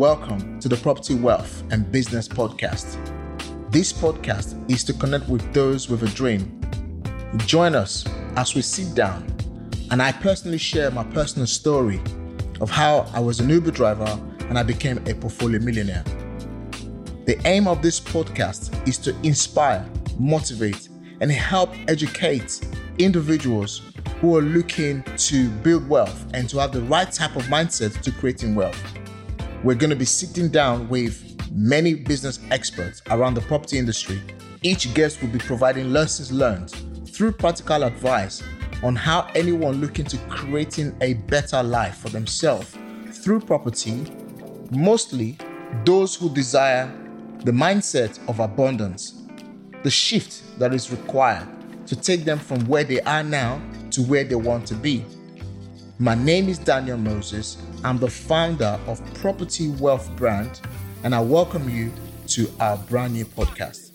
welcome to the Property Wealth and Business Podcast. This podcast is to connect with those with a dream. Join us as we sit down and I personally share my personal story of how I was an Uber driver and I became a portfolio millionaire. The aim of this podcast is to inspire, motivate, and help educate individuals who are looking to build wealth and to have the right type of mindset to creating wealth. We're going to be sitting down with many business experts around the property industry. Each guest will be providing lessons learned through practical advice on how anyone looking to creating a better life for themselves through property, mostly those who desire the mindset of abundance, the shift that is required to take them from where they are now to where they want to be. My name is Daniel Moses. I'm the founder of Property Wealth Brand, and I welcome you to our brand new podcast.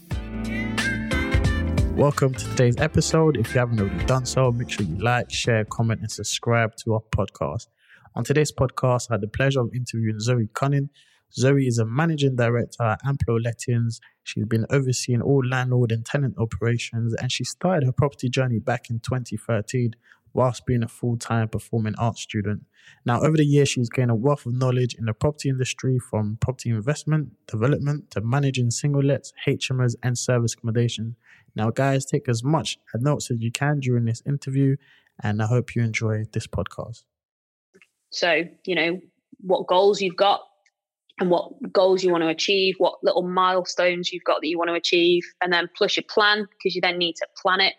Welcome to today's episode. If you haven't already done so, make sure you like, share, comment, and subscribe to our podcast. On today's podcast, I had the pleasure of interviewing Zoe Conning. Zoe is a managing director at Amplo Lettings. She's been overseeing all landlord and tenant operations, and she started her property journey back in 2013 whilst being a full time performing arts student. Now, over the years, she's gained a wealth of knowledge in the property industry from property investment, development, to managing single lets, HMOs, and service accommodation. Now, guys, take as much notes as you can during this interview, and I hope you enjoy this podcast. So, you know, what goals you've got and what goals you want to achieve, what little milestones you've got that you want to achieve, and then plus your plan, because you then need to plan it.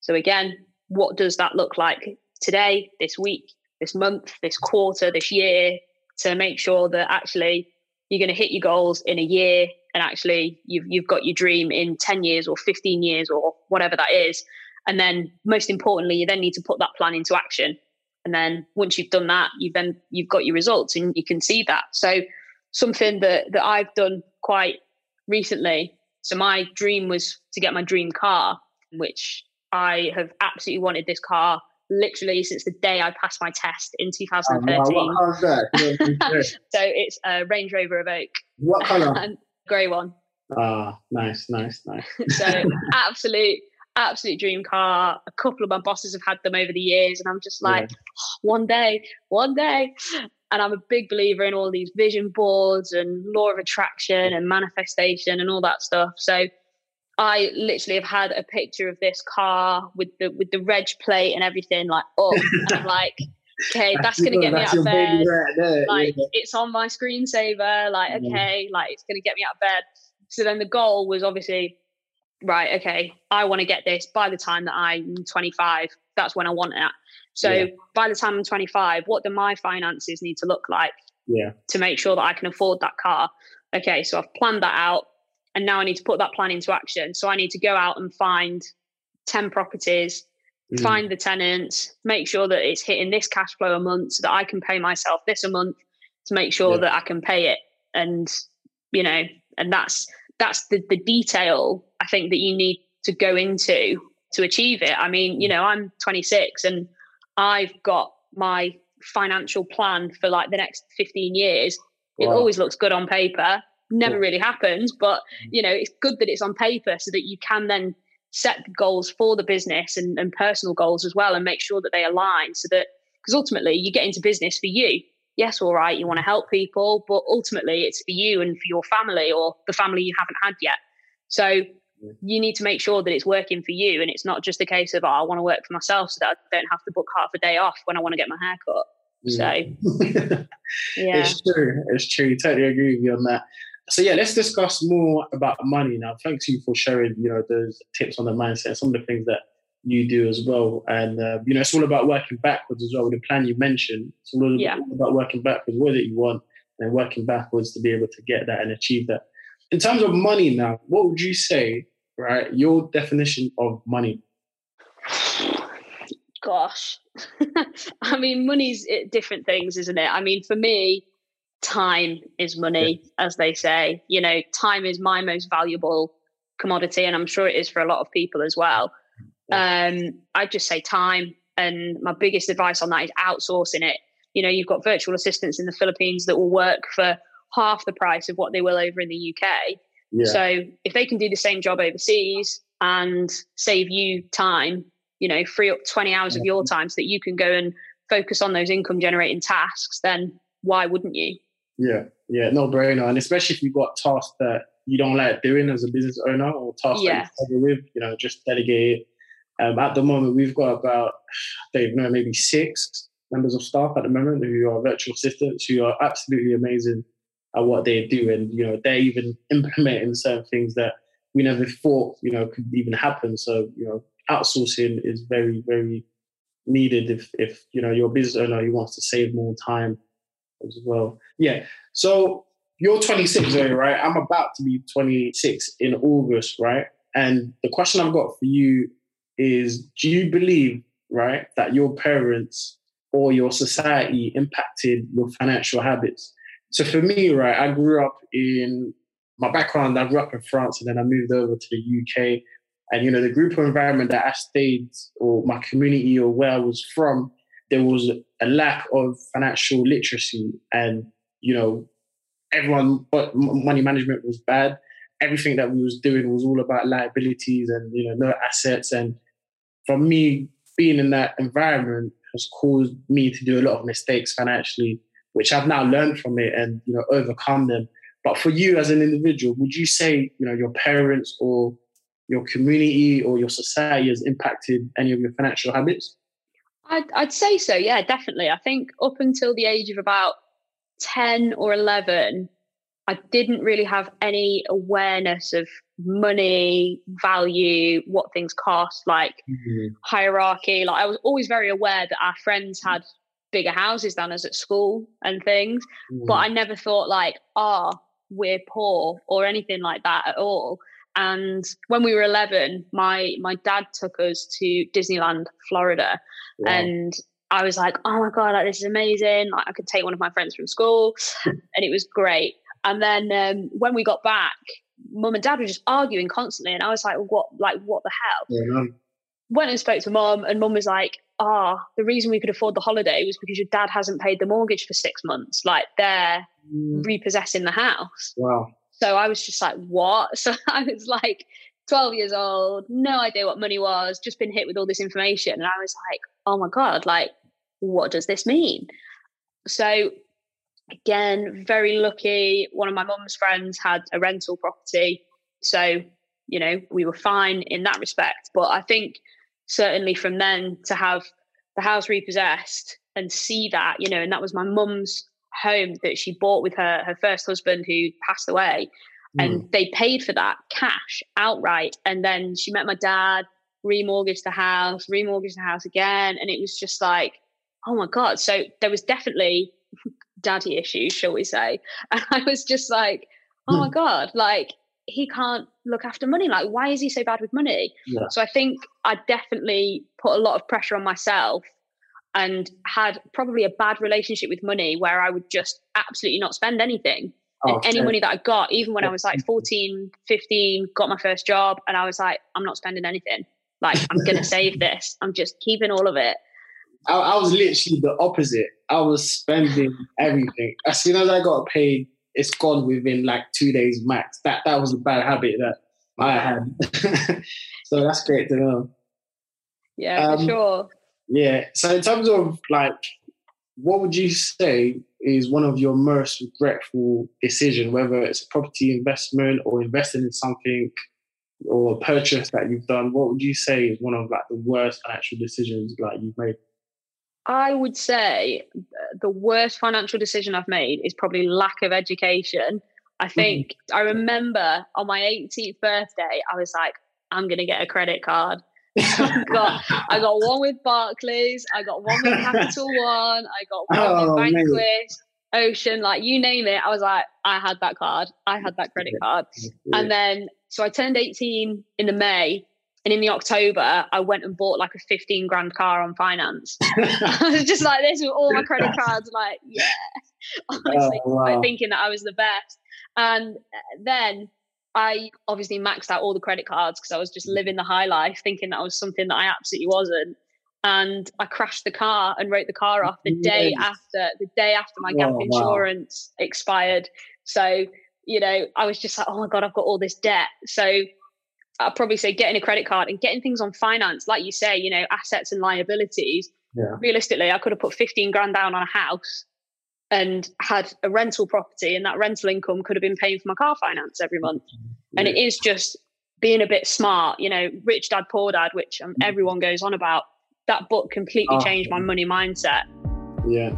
So, again, what does that look like today, this week, this month, this quarter, this year, to make sure that actually you're going to hit your goals in a year and actually you've you've got your dream in 10 years or 15 years or whatever that is. And then most importantly you then need to put that plan into action. And then once you've done that you've then you've got your results and you can see that. So something that that I've done quite recently so my dream was to get my dream car which I have absolutely wanted this car literally since the day I passed my test in 2013. Um, what so it's a Range Rover Evoque. What colour? grey one. Ah, nice, nice, nice. so absolute, absolute dream car. A couple of my bosses have had them over the years, and I'm just like, yeah. one day, one day. And I'm a big believer in all these vision boards and law of attraction and manifestation and all that stuff. So I literally have had a picture of this car with the with the reg plate and everything like up. and I'm like, okay, that's, that's gonna get me out of bed. There, like yeah. it's on my screensaver. Like, okay, yeah. like it's gonna get me out of bed. So then the goal was obviously, right, okay, I want to get this by the time that I'm 25. That's when I want it. So yeah. by the time I'm 25, what do my finances need to look like? Yeah. To make sure that I can afford that car. Okay, so I've planned that out and now I need to put that plan into action. So I need to go out and find 10 properties, mm. find the tenants, make sure that it's hitting this cash flow a month so that I can pay myself this a month to make sure yeah. that I can pay it. And, you know, and that's that's the, the detail I think that you need to go into to achieve it. I mean, you know, I'm 26 and I've got my financial plan for like the next 15 years. Wow. It always looks good on paper never really happens but mm. you know it's good that it's on paper so that you can then set goals for the business and, and personal goals as well and make sure that they align so that because ultimately you get into business for you. Yes all right you want to help people but ultimately it's for you and for your family or the family you haven't had yet. So you need to make sure that it's working for you and it's not just a case of oh, i want to work for myself so that i don't have to book half a day off when i want to get my hair cut. So yeah. It's true. It's true. Totally agree with you on that so yeah, let's discuss more about money now. Thanks you for sharing, you know, those tips on the mindset, some of the things that you do as well. And uh, you know, it's all about working backwards as well. With the plan you mentioned, it's all yeah. about working backwards. What that you want, and working backwards to be able to get that and achieve that. In terms of money, now, what would you say? Right, your definition of money. Gosh, I mean, money's eh, different things, isn't it? I mean, for me, time is money, yeah. as they say. You know, time is my most valuable commodity, and I'm sure it is for a lot of people as well. Yeah. Um, I just say time, and my biggest advice on that is outsourcing it. You know, you've got virtual assistants in the Philippines that will work for half the price of what they will over in the UK. Yeah. So if they can do the same job overseas and save you time, you know, free up 20 hours of your time so that you can go and focus on those income generating tasks, then why wouldn't you? Yeah, yeah, no brainer. And especially if you've got tasks that you don't like doing as a business owner or tasks yeah. that you with, you know, just delegate it. Um, at the moment, we've got about, I don't know, maybe six members of staff at the moment who are virtual assistants who are absolutely amazing at what they do. And, you know, they're even implementing certain things that we never thought, you know, could even happen. So, you know, outsourcing is very, very needed if, if you know, your business owner who wants to save more time as well. Yeah. So you're 26, right? I'm about to be 26 in August, right? And the question I've got for you is do you believe, right, that your parents or your society impacted your financial habits? So for me, right, I grew up in my background, I grew up in France and then I moved over to the UK. And, you know, the group of environment that I stayed or my community or where I was from, there was a lack of financial literacy and, you know, everyone, but money management was bad. Everything that we was doing was all about liabilities and, you know, no assets. And for me, being in that environment has caused me to do a lot of mistakes financially which I've now learned from it and you know overcome them. But for you as an individual, would you say you know your parents or your community or your society has impacted any of your financial habits? I'd, I'd say so. Yeah, definitely. I think up until the age of about ten or eleven, I didn't really have any awareness of money, value, what things cost, like mm-hmm. hierarchy. Like I was always very aware that our friends had bigger houses than us at school and things. Mm. But I never thought like, ah, oh, we're poor or anything like that at all. And when we were 11, my my dad took us to Disneyland, Florida, wow. and I was like, oh my god, like, this is amazing! Like, I could take one of my friends from school, and it was great. And then um, when we got back, mum and dad were just arguing constantly, and I was like, what, like, what the hell? Yeah, Went and spoke to mum, and mum was like, ah, oh, the reason we could afford the holiday was because your dad hasn't paid the mortgage for six months. Like they're mm. repossessing the house. Wow. So I was just like, what? So I was like 12 years old, no idea what money was, just been hit with all this information. And I was like, oh my God, like, what does this mean? So again, very lucky. One of my mum's friends had a rental property. So, you know, we were fine in that respect. But I think certainly from then to have the house repossessed and see that, you know, and that was my mum's home that she bought with her her first husband who passed away. Mm. And they paid for that cash outright. And then she met my dad, remortgaged the house, remortgaged the house again. And it was just like, oh my God. So there was definitely daddy issues, shall we say. And I was just like, oh my hmm. God, like he can't look after money. Like, why is he so bad with money? Yeah. So I think I definitely put a lot of pressure on myself and had probably a bad relationship with money where I would just absolutely not spend anything. Oh, and any money that I got, even when I was like 14, 15, got my first job, and I was like, I'm not spending anything. Like, I'm going to save this. I'm just keeping all of it. I, I was literally the opposite. I was spending everything. As soon as I got paid, it's gone within like two days max. That that was a bad habit that I had. so that's great to know. Yeah, um, for sure. Yeah. So in terms of like, what would you say is one of your most regretful decision, whether it's a property investment or investing in something or a purchase that you've done? What would you say is one of like the worst financial decisions like you've made? I would say the worst financial decision I've made is probably lack of education. I mm-hmm. think mm-hmm. I remember on my 18th birthday, I was like, I'm going to get a credit card. I got I got one with Barclays, I got one with Capital One, I got one oh, with Vanquis, Ocean, like you name it. I was like, I had that card, I had that credit card, and then so I turned 18 in the May, and in the October, I went and bought like a 15 grand car on finance. I was just like this with all my credit cards, like, yeah, honestly, oh, wow. like thinking that I was the best. And then I obviously maxed out all the credit cards because I was just mm. living the high life, thinking that was something that I absolutely wasn't. And I crashed the car and wrote the car off the day after the day after my gap oh, insurance wow. expired. So, you know, I was just like, oh my God, I've got all this debt. So I'd probably say getting a credit card and getting things on finance, like you say, you know, assets and liabilities. Yeah. Realistically, I could have put 15 grand down on a house and had a rental property, and that rental income could have been paying for my car finance every month. And it is just being a bit smart, you know, rich dad, poor dad, which um, everyone goes on about. That book completely Oh. changed my money mindset. Yeah.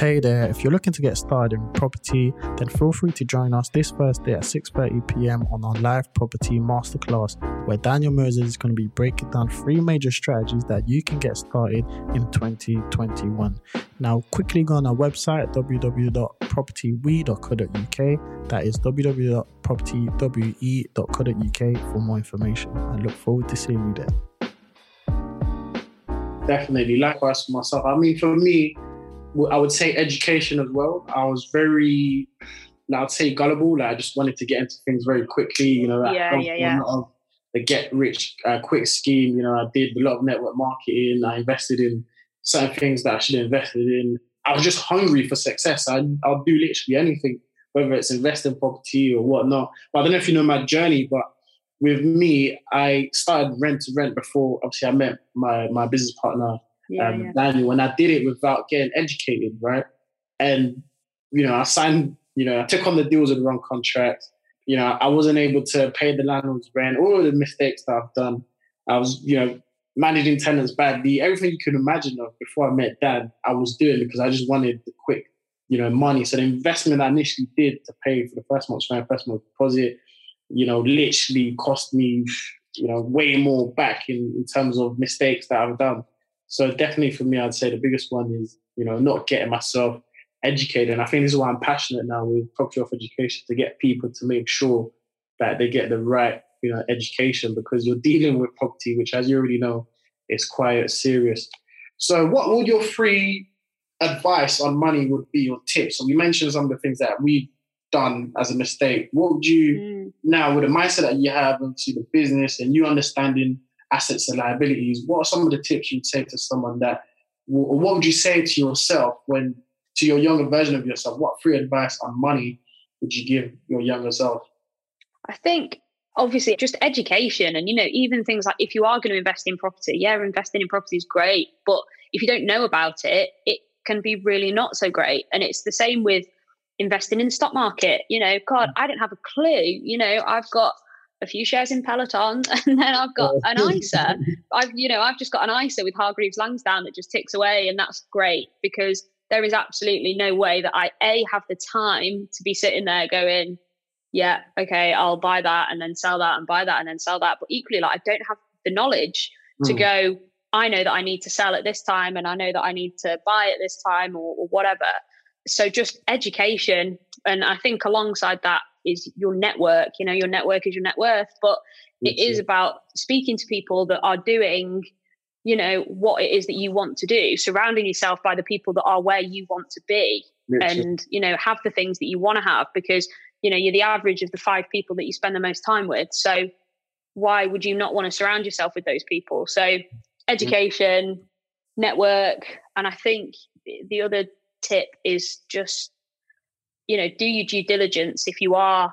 Hey there, if you're looking to get started in property, then feel free to join us this Thursday at 6:30 p.m. on our live property masterclass, where Daniel Moses is going to be breaking down three major strategies that you can get started in 2021. Now, quickly go on our website www.propertywe.co.uk. That is www.propertywe.co.uk for more information. I look forward to seeing you there. Definitely. Likewise for myself. I mean, for me, I would say education as well. I was very, I'd say gullible. Like I just wanted to get into things very quickly. You know, Yeah, yeah, yeah. of the get rich uh, quick scheme. You know, I did a lot of network marketing. I invested in certain things that I should have invested in. I was just hungry for success. I, I'll do literally anything, whether it's invest in property or whatnot. But I don't know if you know my journey, but with me, I started rent to rent before obviously I met my, my business partner Yeah, um, yeah. Daniel, and I did it without getting educated, right? And you know, I signed, you know, I took on the deals with the wrong contracts. You know, I wasn't able to pay the landlord's rent. All of the mistakes that I've done, I was, you know, managing tenants badly. Everything you could imagine of before I met Dan, I was doing because I just wanted the quick, you know, money. So the investment I initially did to pay for the first month's rent, first month's deposit, you know, literally cost me, you know, way more back in, in terms of mistakes that I've done. So definitely for me, I'd say the biggest one is, you know, not getting myself educated. And I think this is why I'm passionate now with property of education to get people to make sure that they get the right, you know, education because you're dealing with property, which as you already know, is quite serious. So what would your free advice on money would be, your tips? So we mentioned some of the things that we've done as a mistake. What would you Mm. now with the mindset that you have into the business and you understanding assets and liabilities, what are some of the tips you'd say to someone that, or what would you say to yourself when, to your younger version of yourself, what free advice on money would you give your younger self? I think obviously just education and you know even things like if you are going to invest in property yeah investing in property is great but if you don't know about it it can be really not so great. And it's the same with investing in the stock market you know god mm. i don't have a clue you know i've got a few shares in peloton and then i've got an isa i've you know i've just got an isa with hargreaves lansdown that just ticks away and that's great because there is absolutely no way that i a have the time to be sitting there going yeah, okay, I'll buy that and then sell that and buy that and then sell that. But equally, like I don't have the knowledge to Mm. go, I know that I need to sell at this time and I know that I need to buy at this time or, or whatever. So just education. And I think alongside that is your network. You know, your network is your net worth, but it is about speaking to people that are doing you know what it is that you want to do surrounding yourself by the people that are where you want to be Literally. and you know have the things that you want to have because you know you're the average of the five people that you spend the most time with so why would you not want to surround yourself with those people so education network and i think the other tip is just you know do your due diligence if you are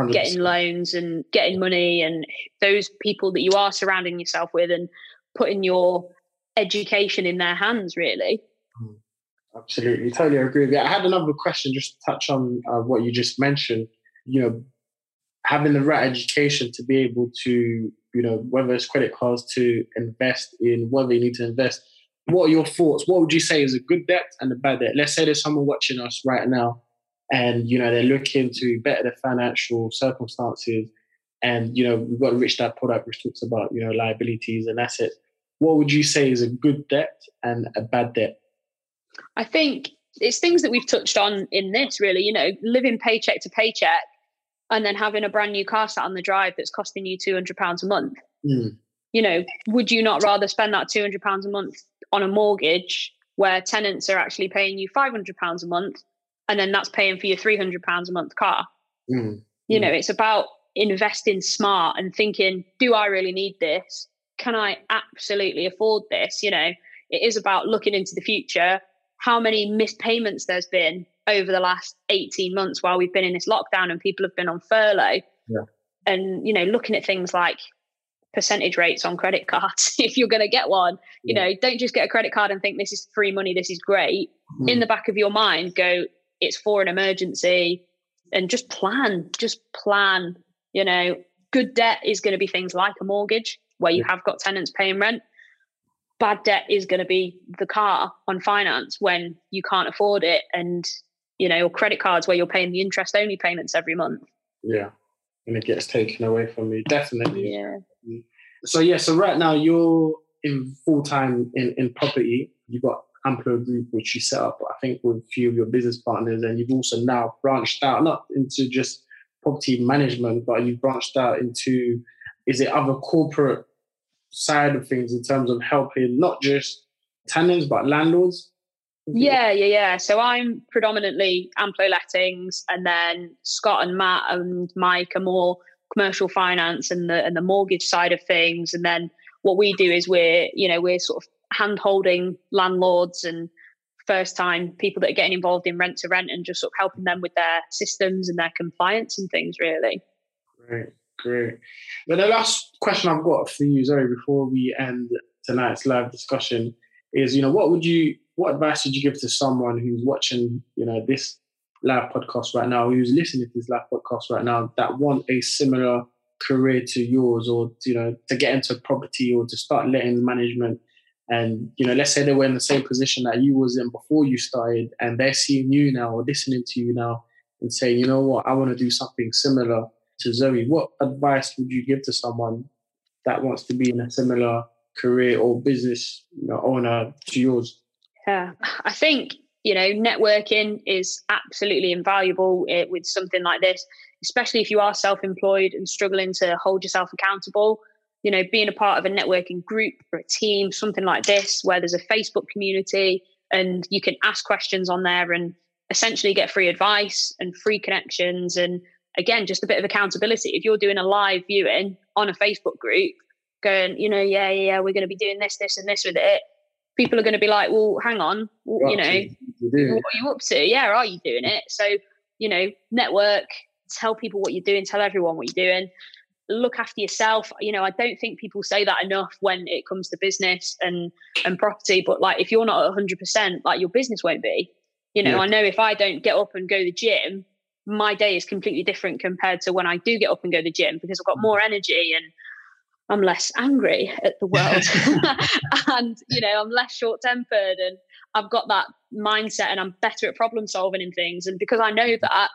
100%. getting loans and getting money and those people that you are surrounding yourself with and putting your education in their hands really Absolutely, totally agree with you. I had another question just to touch on uh, what you just mentioned. You know, having the right education to be able to, you know, whether it's credit cards to invest in whether they need to invest. What are your thoughts? What would you say is a good debt and a bad debt? Let's say there's someone watching us right now, and you know they're looking to better their financial circumstances, and you know we've got a rich dad product which talks about you know liabilities and assets. What would you say is a good debt and a bad debt? i think it's things that we've touched on in this really you know living paycheck to paycheck and then having a brand new car sat on the drive that's costing you 200 pounds a month Mm. you know would you not rather spend that 200 pounds a month on a mortgage where tenants are actually paying you 500 pounds a month and then that's paying for your 300 pounds a month car Mm. you Mm. know it's about investing smart and thinking do i really need this can i absolutely afford this you know it is about looking into the future how many missed payments there's been over the last 18 months while we've been in this lockdown and people have been on furlough. Yeah. And, you know, looking at things like percentage rates on credit cards, if you're going to get one, you yeah. know, don't just get a credit card and think this is free money, this is great. Mm. In the back of your mind, go, it's for an emergency and just plan, just plan. You know, good debt is going to be things like a mortgage where you have got tenants paying rent. Bad debt is going to be the car on finance when you can't afford it and you know or credit cards where you're paying the interest only payments every month. Yeah. And it gets taken away from you definitely. Yeah. So yeah so right now you're in full-time in, in property. You've got Amplo Group, which you set up, I think, with a few of your business partners, and you've also now branched out not into just property management, but you've branched out into is it other corporate side of things in terms of helping not just tenants but landlords? Yeah, yeah, yeah. So I'm predominantly Amplo lettings, and then Scott and Matt and Mike are more commercial finance and the and the mortgage side of things. And then what we do is we're you know we're sort of hand holding landlords and first time people that are getting involved in rent to rent and just sort of helping them with their systems and their compliance and things really. Great, Great. But the last question I've got for you, Zoe, before we end tonight's live discussion is, you know, what would you, what advice would you give to someone who's watching, you know, this live podcast right now, who's listening to this live podcast right now, that want a similar career to yours, or you know, to get into property or to start letting management? And you know, let's say they were in the same position that you was in before you started, and they're seeing you now or listening to you now, and saying, you know what, I want to do something similar to Zoe, what advice would you give to someone that wants to be in a similar career or business you know, owner to yours? Yeah, I think you know networking is absolutely invaluable eh, with something like this, especially if you are self-employed and struggling to hold yourself accountable. You know, being a part of a networking group or a team, something like this, where there's a Facebook community and you can ask questions on there and essentially get free advice and free connections and again, just a bit of accountability. If you're doing a live viewing on a Facebook group, going, you know, yeah, yeah, yeah we're going to be doing this, this, and this with it, people are going to be like, well, hang on, well, you know, you what are you up to? Yeah, are you doing it? So, you know, network, tell people what you're doing, tell everyone what you're doing. Look after yourself. You know, I don't think people say that enough when it comes to business and and property. But like, if you're not 100, percent like your business won't be. You know, yeah. I know if I don't get up and go to the gym, my day is completely different compared to when I do get up and go to the gym because I've got more energy and I'm less angry at the world and you know I'm less short tempered and I've got that mindset and I'm better at problem solving and things and because I know mm. that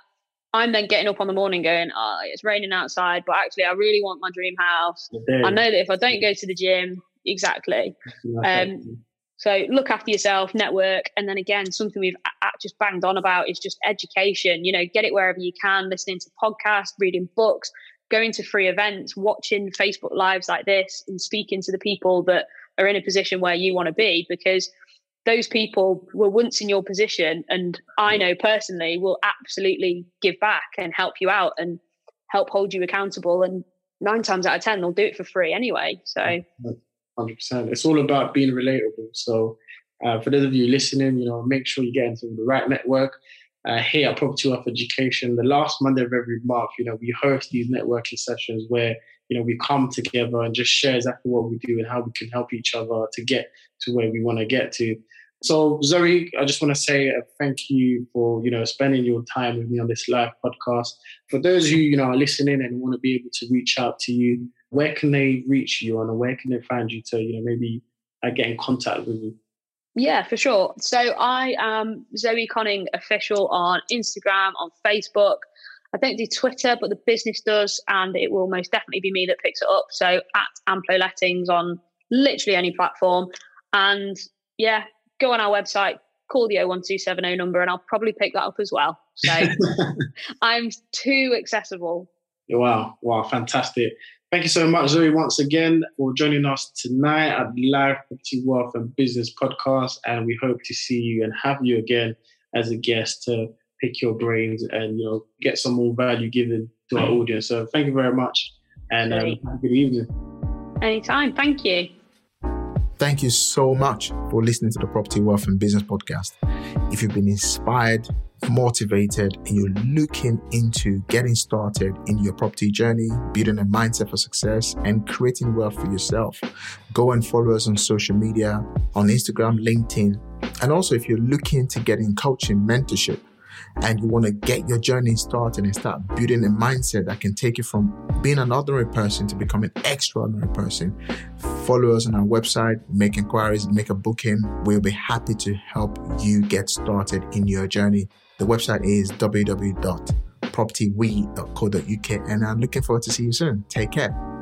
I'm then getting up on the morning going oh it's raining outside but actually I really want my dream house. I know that if I don't go to the gym exactly. Um, so look after yourself, network, and then again, something we've just banged on about is just education. You know, get it wherever you can, listening to podcasts, reading books, going to free events, watching Facebook lives like this, and speaking to the people that are in a position where you want to be, because those people were once in your position, and I know personally will absolutely give back and help you out and help hold you accountable. And nine times out of ten, they'll do it for free anyway. So. Hundred percent. It's all about being relatable. So, uh, for those of you listening, you know, make sure you get into the right network. Uh, here at Property Wealth Education, the last Monday of every month, you know, we host these networking sessions where you know we come together and just share exactly what we do and how we can help each other to get to where we want to get to. So, Zoe, I just want to say thank you for you know spending your time with me on this live podcast. For those who you know are listening and want to be able to reach out to you, where can they reach you and where can they find you to you know maybe uh, get in contact with you? Yeah, for sure. So I am Zoe Conning official on Instagram, on Facebook. I don't do Twitter, but the business does, and it will most definitely be me that picks it up. So at Amplo Lettings on literally any platform. And yeah, go on our website, call the 01270 number, and I'll probably pick that up as well. So I'm too accessible. Wow, wow, fantastic. Thank you so much, Zoe, once again for joining us tonight at the Live Property Wealth and Business Podcast. And we hope to see you and have you again as a guest to pick your brains and you know get some more value given to our audience. So thank you very much and um, good evening. Anytime. Thank you. Thank you so much for listening to the Property Wealth and Business Podcast. If you've been inspired, motivated and you're looking into getting started in your property journey, building a mindset for success, and creating wealth for yourself, go and follow us on social media on Instagram, LinkedIn. And also, if you're looking to get in coaching, mentorship, and you want to get your journey started and start building a mindset that can take you from being an ordinary person to becoming an extraordinary person, follow us on our website, make inquiries, make a booking. We'll be happy to help you get started in your journey. The website is www.propertywe.co.uk and I'm looking forward to see you soon. Take care.